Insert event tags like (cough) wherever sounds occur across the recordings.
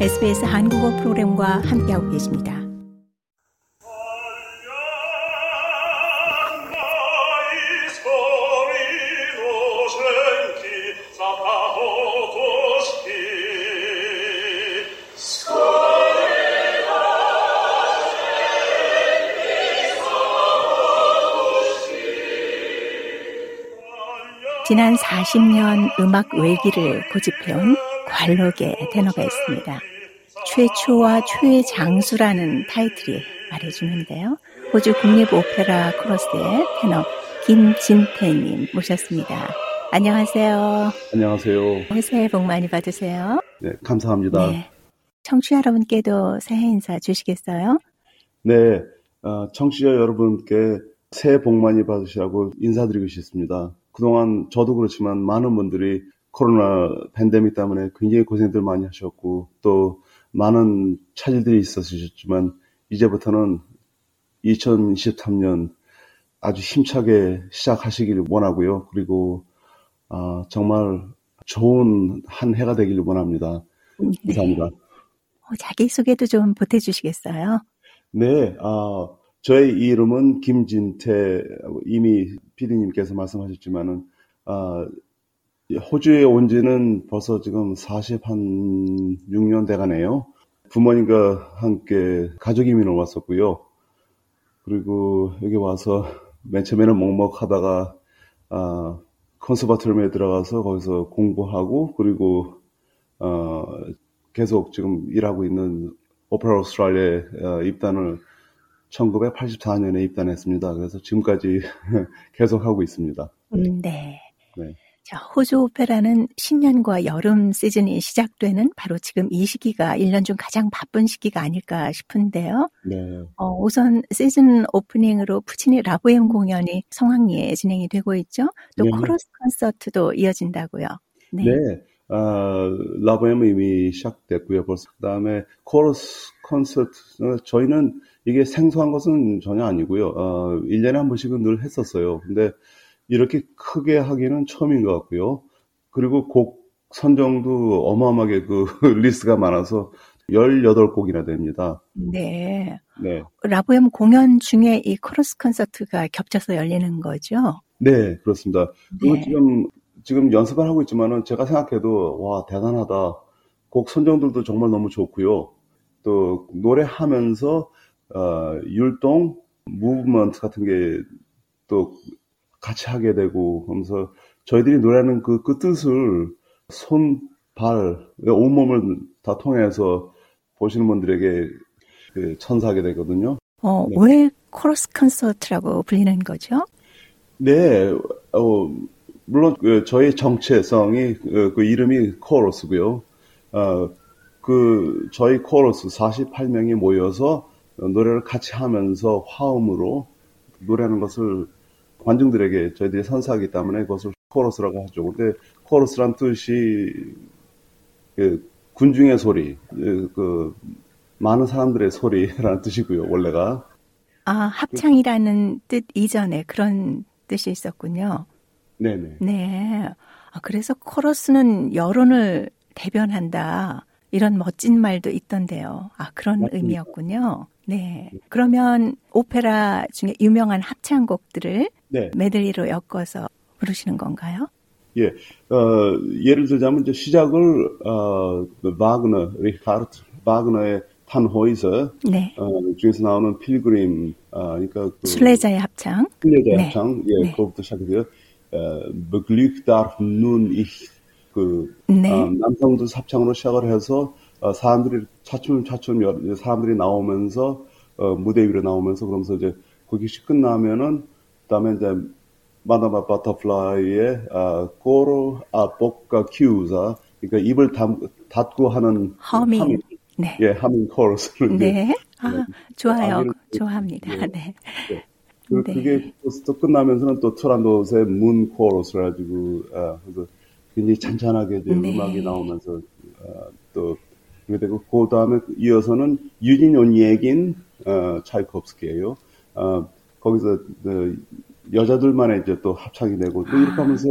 SBS 한국어 프로그램과 함께하고 계십니다. 지난 40년 음악 외기를 고집해온 관록의 테너가 있습니다. 최초와 최장수라는 타이틀이 말해주는데요. 호주 국립 오페라 코러스의 테너 김진태님 모셨습니다. 안녕하세요. 안녕하세요. 새해 복 많이 받으세요. 네, 감사합니다. 네. 청취자 여러분께도 새해 인사 주시겠어요? 네, 어, 청취자 여러분께 새해 복 많이 받으시라고 인사드리고 싶습니다. 그동안 저도 그렇지만 많은 분들이 코로나 팬데믹 때문에 굉장히 고생들 많이 하셨고 또 많은 차질들이 있었으셨지만 이제부터는 2023년 아주 힘차게 시작하시기를 원하고요. 그리고 아, 정말 좋은 한 해가 되기를 원합니다. 네. 감사합니다. 어, 자기소개도 좀 보태주시겠어요? 네, 아, 저의 이름은 김진태, 이미 피디님께서 말씀하셨지만은, 아, 호주에 온 지는 벌써 지금 46년 돼가네요. 부모님과 함께 가족 이민을 왔었고요. 그리고 여기 와서 맨 처음에는 먹먹하다가, 아, 컨서바토리움에 들어가서 거기서 공부하고, 그리고, 어, 계속 지금 일하고 있는 오페라 오스트랄리아에 어, 입단을 1984년에 입단했습니다. 그래서 지금까지 (laughs) 계속 하고 있습니다. 음, 네. 네. 자, 호주 오페라는 신년과 여름 시즌이 시작되는 바로 지금 이 시기가 1년 중 가장 바쁜 시기가 아닐까 싶은데요. 네. 어, 우선 시즌 오프닝으로 푸치니 라보엠 공연이 성황리에 진행이 되고 있죠. 또 네. 코러스 콘서트도 이어진다고요. 네. 네. 아, 라보엠은 이미 시작됐고요. 벌써 그 다음에 코러스 콘서트 저희는 이게 생소한 것은 전혀 아니고요. 어, 1년에 한 번씩은 늘 했었어요. 근데 이렇게 크게 하기는 처음인 것 같고요. 그리고 곡 선정도 어마어마하게 그 (laughs) 리스트가 많아서 18곡이나 됩니다. 네. 네. 라보엠 공연 중에 이 코러스 콘서트가 겹쳐서 열리는 거죠? 네, 그렇습니다. 그리고 네. 지금, 지금 연습을 하고 있지만은 제가 생각해도 와, 대단하다. 곡 선정들도 정말 너무 좋고요. 또 노래하면서 어, 율동, 무브먼트 같은 게 또 같이 하게 되고 하면서 저희들이 노래하는 그, 그 뜻을 손, 발, 온몸을 다 통해서 보시는 분들에게 그 천사하게 되거든요. 어, 네. 왜 코러스 콘서트라고 불리는 거죠? 네, 어, 물론 그 저희 정체성이 그, 그 이름이 코러스고요. 어, 그 저희 코러스 48명이 모여서 노래를 같이 하면서 화음으로 노래하는 것을 관중들에게 저희들이 선사하기 때문에 그것을 코러스라고 하죠. 근데 코러스란 뜻이 그 군중의 소리, 그, 그 많은 사람들의 소리라는 뜻이고요. 원래가. 아 합창이라는 뜻 이전에 그런 뜻이 있었군요. 네네. 네. 아, 그래서 코러스는 여론을 대변한다. 이런 멋진 말도 있던데요. 아, 그런 맞습니다. 의미였군요. 네. 그러면 오페라 중에 유명한 합창곡들을 네. 메들리로 엮어서 부르시는 건가요? 예, 어, 예를 들자면 이제 시작을 어, 바그너, 리하르트 바그너의 탄호이저 네. 어, 중에서 나오는 Pilgrim, 어, 그러니까 그 순례자의 합창, 순례자의 네. 합창, 예, 네. 그것부터 시작해서요. 어, beglückt darf nun dich 그 네. 어, 남성들 합창으로 시작을 해서 어, 사람들이 차츰 차츰 사람들이 나오면서 어, 무대 위로 나오면서 그러면서 이제 그것이 끝나면은 그다음에 이제 Madama Butterfly의 아, coro a bocca chiusa 그러니까 입을 담, 닫고 하는 허밍, 하밍 네. 예, 하밍 코러스를 네. 아, 네. 좋아요. 아, 좋아합니다. 네. 네. 네. 그, 네. 그게 또 끝나면서는 또 트란도스의 문 코러스를 가지고 아, 그래서 굉장히 찬찬하게 이제 네. 음악이 나오면서 아, 또 그렇게 되고 그 다음에 이어서는 유진 온 얘긴 어, 차이콥스키예요. 어, 거기서 그 여자들만의 이제 또 합창이 되고 또 이렇게 하면서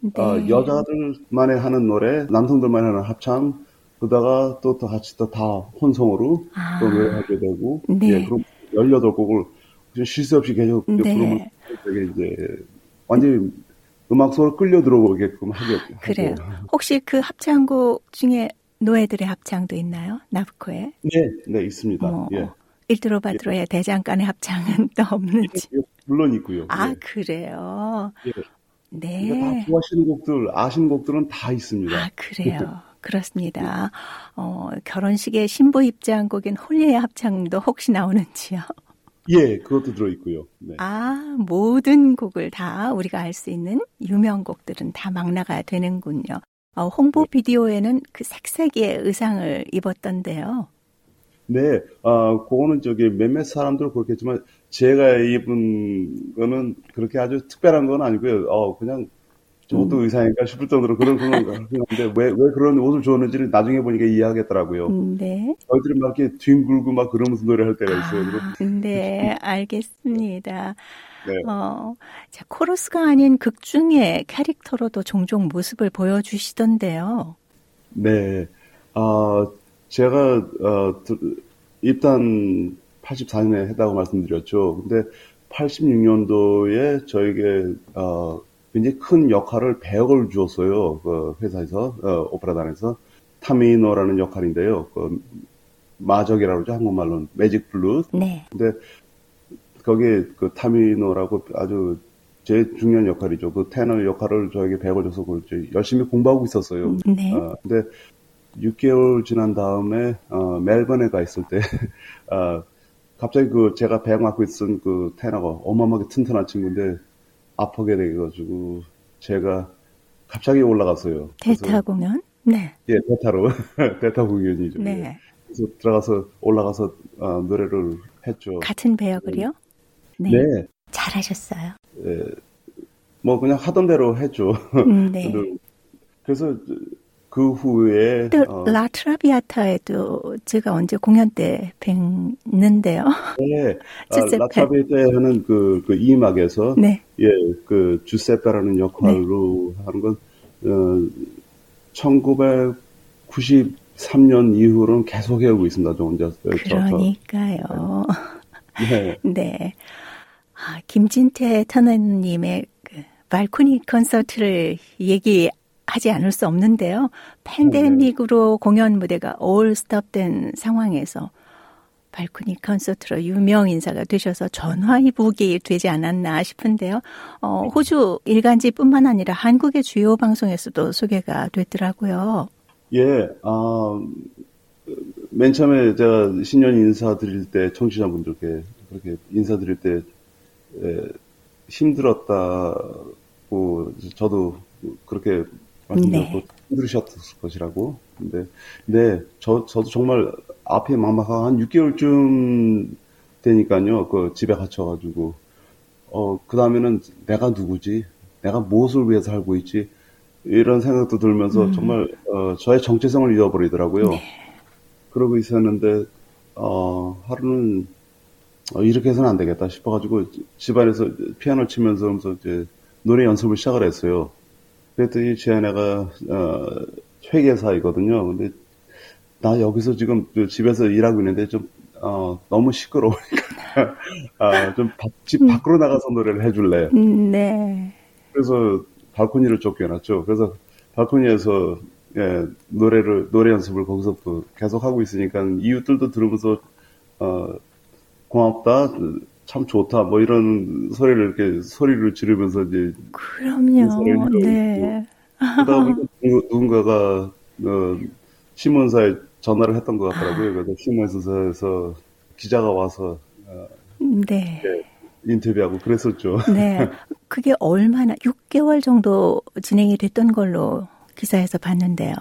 네. 어, 여자들만의 하는 노래, 남성들만의 하는 합창, 그러다가 또, 또 같이 또 다 혼성으로 아. 또 노래하게 되고, 네. 예, 그럼 18곡을 쉴 새 없이 계속 네. 부르면 되게 이제 완전히 음악 속으로 끌려 들어오게끔 하겠죠. 그래요. 혹시 그 합창곡 중에 노예들의 합창도 있나요? 나부코에? 네, 네, 있습니다. 어, 예. 일드로바드로의 예. 대장간의 합창은 (laughs) 또 없는지. 예, 물론 있고요. 아, 예. 그래요? 예. 네. 다 좋아하시는 곡들, 아시는 곡들은 다 있습니다. 아, 그래요. 그렇습니다. 어, 결혼식의 신부 입장곡인 홀리의 합창도 혹시 나오는지요? (laughs) 예, 그것도 들어있고요. 네. 아, 모든 곡을 다 우리가 알 수 있는 유명 곡들은 다막 나가야 되는군요. 어, 홍보 네. 비디오에는 그 색색의 의상을 입었던데요. 네, 아, 그거는 저기 몇몇 사람들은 그렇겠지만 제가 입은 거는 그렇게 아주 특별한 건 아니고요. 어, 그냥 저것도 음. 의상인가 싶을 정도로 그런 그런 건데 왜, 왜 그런 옷을 줬는지를 나중에 보니까 이해하겠더라고요. 음, 네. 저희들이 막 이렇게 뒹굴고 막 그러면서 노래할 때가 있어요. 아, 네, 알겠습니다. 네. 어, 자, 코러스가 아닌 극 중에 캐릭터로도 종종 모습을 보여주시던데요. 네. 아, 제가, 어, 입단 84년에 했다고 말씀드렸죠. 근데 86년도에 저에게, 어, 굉장히 큰 역할을 배역을 주었어요. 그 회사에서 어, 오페라단에서 타미노라는 역할인데요. 그 마적이라고 그러죠 한국말로는 Magic Flute. 네. 근데 거기에 그 타미노라고 아주 제일 중요한 역할이죠. 그 테너 역할을 저에게 배역을 줘서 그렇지 열심히 공부하고 있었어요. 네. 어, 근데 6개월 지난 다음에 어, 멜번에 가 있을 때 어, (laughs) 갑자기 그 제가 배역 맡고 있던 그 테너가 어마어마하게 튼튼한 친구인데 아프게 돼가지고 제가 갑자기 올라갔어요. 대타 공연? 네. 예, 대타로 (laughs) 대타 공연이죠. 네. 예. 그래서 들어가서 올라가서 어, 노래를 했죠. 같은 배역을요? 네. 네. 잘하셨어요. 예. 뭐 그냥 하던 대로 했죠. 음, (laughs) 네. 그래서 그 후에 또 어, 라트라비아타에도 제가 언제 공연 때 뵀는데요. 네, (laughs) 아, 라트라비아타에는 그, 그 이막에서 네. 예, 그 주세페라는 역할로 네. 하는 건 어, 1993년 이후로는 계속 해오고 있습니다. 저 혼자. 그러니까요. 네. (laughs) 네. 아, 김진태 터너님의 그 발코니 콘서트를 얘기 하지 않을 수 없는데요. 팬데믹으로 네. 공연 무대가 올 스톱된 상황에서 발코니 콘서트로 유명 인사가 되셔서 전화위복이 되지 않았나 싶은데요. 어, 네. 호주 일간지뿐만 아니라 한국의 주요 방송에서도 소개가 됐더라고요. 예, 아, 맨 처음에 제가 신년 인사드릴 때 청취자분들께 그렇게 인사드릴 때 에, 힘들었다고 저도 그렇게 말씀드렸고 네. 힘들으셨을 것이라고. 근데 네, 저 저도 정말 앞에 막막한 한 6개월쯤 되니까요. 그 집에 갇혀가지고 어그 다음에는 내가 누구지? 내가 무엇을 위해서 살고 있지? 이런 생각도 들면서 음. 정말 어, 저의 정체성을 잃어버리더라고요. 네. 그러고 있었는데 어, 하루는 어, 이렇게 해서는 안 되겠다 싶어가지고 집안에서 피아노를 치면서 이제 노래 연습을 시작을 했어요. 그랬더니 제 아내가 어, 회계사이거든요. 근데 나 여기서 지금 집에서 일하고 있는데 좀 어, 너무 시끄러우니까 (laughs) 아, 좀집 음. 밖으로 나가서 노래를 해줄래. 음, 네. 그래서 발코니를 쫓겨났죠. 그래서 발코니에서 예, 노래를 노래 연습을 거기서부터 계속 하고 있으니까 이웃들도 들으면서 어, 고맙다. 참 좋다 뭐 이런 소리를 이렇게 소리를 지르면서 이제 그럼요. 네. 그다음에 누군가가 어, 신문사에 전화를 했던 것 같더라고요. 그래서 신문사에서 기자가 와서 어, 네. 네. 인터뷰하고 그랬었죠. 네. 그게 얼마나 6개월 정도 진행이 됐던 걸로 기사에서 봤는데요.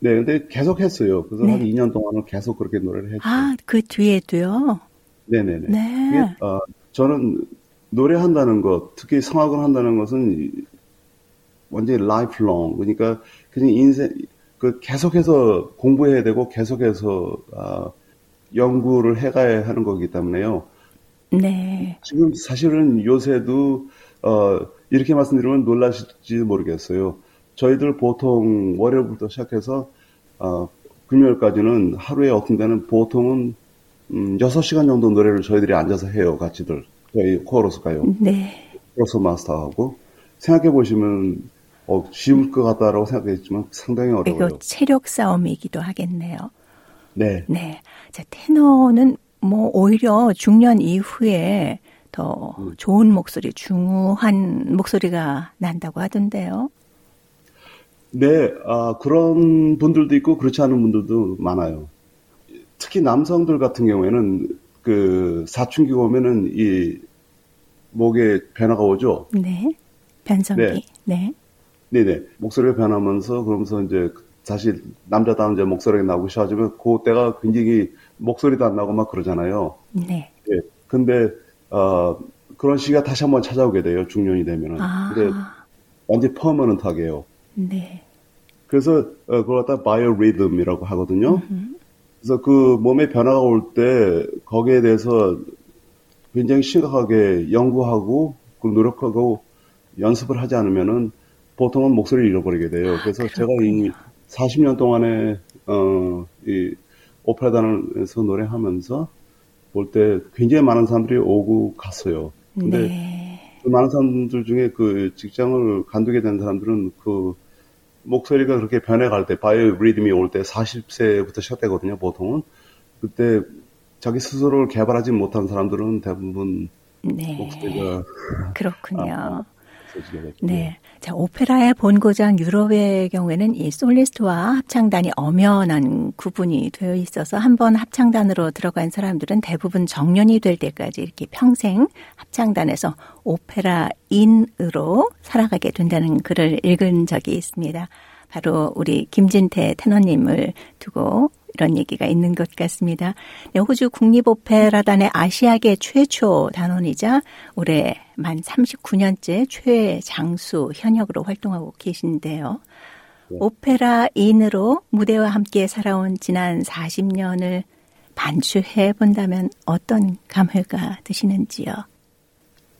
네, 근데 계속 했어요. 그래서 네. 한 2년 동안은 계속 그렇게 노래를 했죠. 아, 그 뒤에도요? 네네네. 네. 그게, 어, 저는 노래한다는 것, 특히 성악을 한다는 것은 완전히 라이프롱. 그러니까 그냥 인생, 그 계속해서 공부해야 되고 계속해서 어, 연구를 해가야 하는 거기 때문에요. 네. 지금 사실은 요새도 어, 이렇게 말씀드리면 놀라실지 모르겠어요. 저희들 보통 월요일부터 시작해서 어, 금요일까지는 하루에 어떤 데는 보통은 음, 6시간 정도 노래를 저희들이 앉아서 해요, 같이들. 저희 코러스 가요. 네. 코러스 마스터하고. 생각해 보시면, 어, 쉬울 것 같다라고 생각했지만 상당히 어려워요. 이거 체력 싸움이기도 하겠네요. 네. 네. 자, 테너는 뭐 오히려 중년 이후에 더 음. 좋은 목소리, 중후한 목소리가 난다고 하던데요. 네, 아, 그런 분들도 있고 그렇지 않은 분들도 많아요. 특히 남성들 같은 경우에는 그 사춘기 오면은 이 목에 변화가 오죠. 네. 변성기. 네. 네. 네네. 목소리가 변하면서 그러면서 이제 사실 남자다운 이제 목소리가 나오기 시작하면 그때가 굉장히 목소리도 안 나고 막 그러잖아요. 네. 네. 근데 어 그런 시기가 다시 한번 찾아오게 돼요. 중년이 되면은. 아. 근데 완전 퍼머넌트하게요. 네. 그래서 어, 그걸 갖다 바이오 리듬이라고 하거든요. 그래서 그 몸의 변화가 올 때 거기에 대해서 굉장히 심각하게 연구하고 그 노력하고 연습을 하지 않으면은 보통은 목소리를 잃어버리게 돼요. 아, 그래서 아, 제가 이 40년 동안에 어, 이 오페라단에서 노래하면서 볼 때 굉장히 많은 사람들이 오고 갔어요. 근데 네. 그 많은 사람들 중에 그 직장을 간두게 된 사람들은 그 목소리가 그렇게 변해갈 때, 바이오 리듬이 올 때 40세부터 시작되거든요, 보통은. 그때 자기 스스로를 개발하지 못한 사람들은 대부분 네. 목소리가. 그렇군요. 아, 네. 자, 오페라의 본고장 유럽의 경우에는 이 솔리스트와 합창단이 엄연한 구분이 되어 있어서 한 번 합창단으로 들어간 사람들은 대부분 정년이 될 때까지 이렇게 평생 합창단에서 오페라인으로 살아가게 된다는 글을 읽은 적이 있습니다. 바로 우리 김진태 테너님을 두고 이런 얘기가 있는 것 같습니다. 네, 호주 국립오페라단의 아시아계 최초 단원이자 올해 만 39년째 최장수 현역으로 활동하고 계신데요. 네. 오페라인으로 무대와 함께 살아온 지난 40년을 반추해 본다면 어떤 감회가 드시는지요?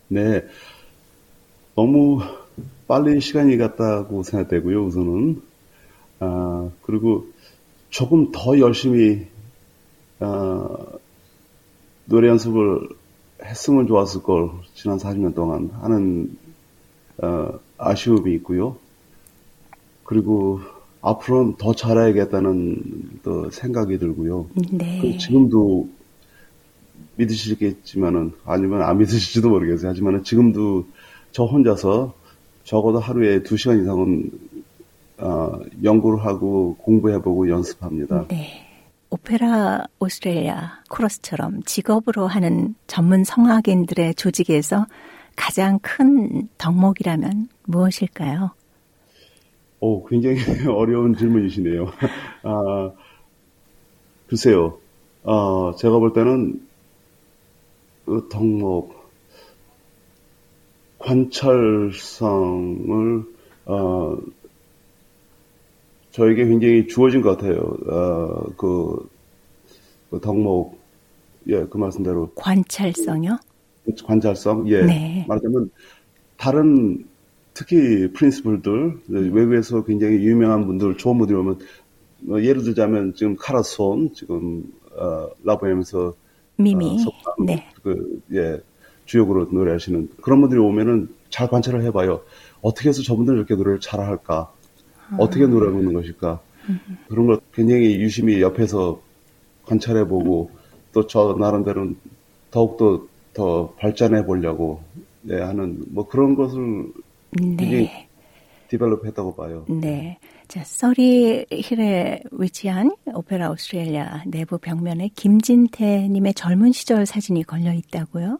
네. 너무 빨리 시간이 갔다고 생각되고요, 우선은. 아, 그리고 조금 더 열심히 어, 노래 연습을 했으면 좋았을 걸 지난 40년 동안 하는 어, 아쉬움이 있고요. 그리고 앞으로는 더 잘해야겠다는 또 생각이 들고요. 네. 지금도 믿으시겠지만은 아니면 안 믿으실지도 모르겠어요. 하지만은 지금도 저 혼자서 적어도 하루에 2시간 이상은 어, 연구를 하고 공부해보고 연습합니다. 네. 오페라 오스트레일리아 코러스처럼 직업으로 하는 전문 성악인들의 조직에서 가장 큰 덕목이라면 무엇일까요? 오, 굉장히 (laughs) 어려운 질문이시네요. 아, 글쎄요. 어, 제가 볼 때는 그 덕목, 관찰성을 어, 저에게 굉장히 주어진 것 같아요. 어, 그, 그 덕목, 예, 그 말씀대로. 관찰성요? 관찰성, 예. 네. 말하자면, 다른, 특히 프린스플들, 외국에서 굉장히 유명한 분들, 좋은 분들이 오면, 뭐 예를 들자면, 지금 카라손, 지금, 어, 라보엠에서 미미. 어, 네. 그, 예, 주역으로 노래하시는 그런 분들이 오면은 잘 관찰을 해봐요. 어떻게 해서 저분들 이렇게 노래를 잘할까? 어떻게 노래하는 것일까 그런 걸 굉장히 유심히 옆에서 관찰해보고 또 저 나름대로 더욱더 더 발전해 보려고 네, 하는 뭐 그런 것을 네. develop 했다고 봐요. 네. 자, 서리 힐에 위치한 오페라 오스트레일리아 내부 벽면에 김진태 님의 젊은 시절 사진이 걸려 있다고요?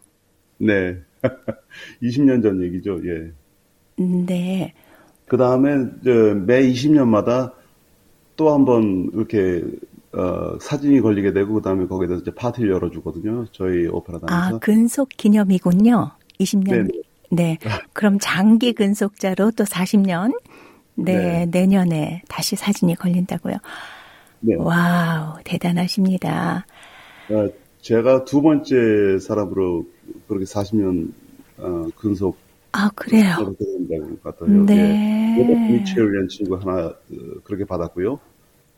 네. (laughs) 20년 전 얘기죠, 예. 네. 그 다음에 매 20년마다 또 한 번 이렇게 어, 사진이 걸리게 되고 그 다음에 거기에 대해서 이제 파티를 열어주거든요. 저희 오페라단에서. 아 근속 기념이군요. 20년. 네네. 네. 그럼 장기 근속자로 또 40년. 네, 네. 내년에 다시 사진이 걸린다고요. 네. wow 대단하십니다. 어, 제가 두 번째 사람으로 그렇게 40년 어, 근속 아, 그래요? 같아요. 네. 미첼이라는 친구 하나 그, 그렇게 받았고요.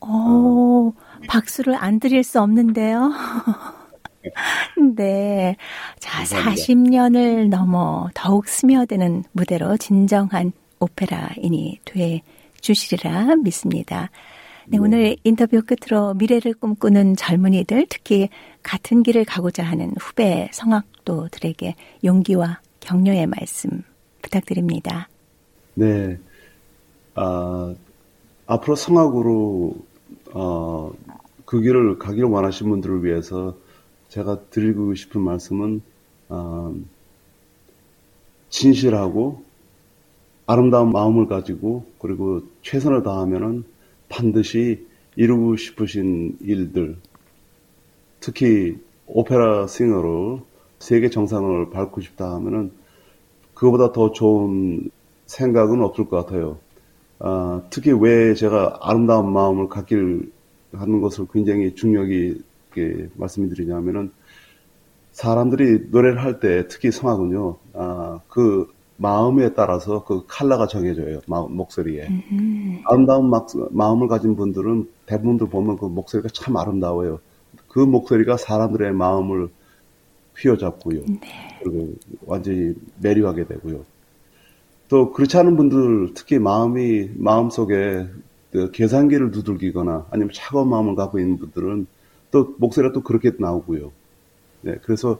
오, 박수를 안 드릴 수 없는데요. (laughs) 네. 자, 감사합니다. 40년을 넘어 더욱 스며드는 무대로 진정한 오페라인이 돼 주시리라 믿습니다. 네, 네, 오늘 인터뷰 끝으로 미래를 꿈꾸는 젊은이들, 특히 같은 길을 가고자 하는 후배 성악도들에게 용기와 격려의 말씀 부탁드립니다. 네. 아, 앞으로 성악으로, 어, 그 길을 가기를 원하신 분들을 위해서 제가 드리고 싶은 말씀은, 어, 진실하고 아름다운 마음을 가지고 그리고 최선을 다하면은 반드시 이루고 싶으신 일들, 특히 오페라 싱어로 세계 정상을 밟고 싶다 하면은 그거보다 더 좋은 생각은 없을 것 같아요. 아, 특히 왜 제가 아름다운 마음을 갖길 하는 것을 굉장히 중요하게 말씀드리냐면은 사람들이 노래를 할 때 특히 성악은요, 아, 그 마음에 따라서 그 칼라가 정해져요. 마음, 목소리에. 음. 아름다운 막, 마음을 가진 분들은 대부분들 보면 그 목소리가 참 아름다워요. 그 목소리가 사람들의 마음을 휘어잡고요. 네. 그리고 완전히 매료하게 되고요. 또 그렇지 않은 분들 특히 마음이 마음 속에 그 계산기를 두들기거나 아니면 차가운 마음을 갖고 있는 분들은 또 목소리가 또 그렇게 나오고요. 네, 그래서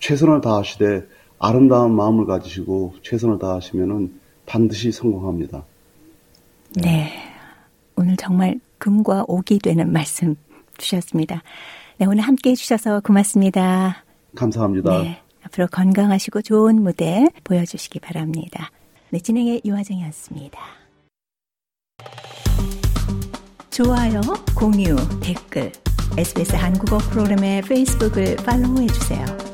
최선을 다하시되 아름다운 마음을 가지시고 최선을 다하시면은 반드시 성공합니다. 네. 오늘 정말 금과 옥이 되는 말씀 주셨습니다. 네, 오늘 함께 해주셔서 고맙습니다. 감사합니다. 네, 앞으로 건강하시고 좋은 무대 보여주시기 바랍니다. 네, 진행의 유화정이었습니다. 좋아요, 공유, 댓글, SBS 한국어 프로그램의 페이스북을 팔로우해주세요.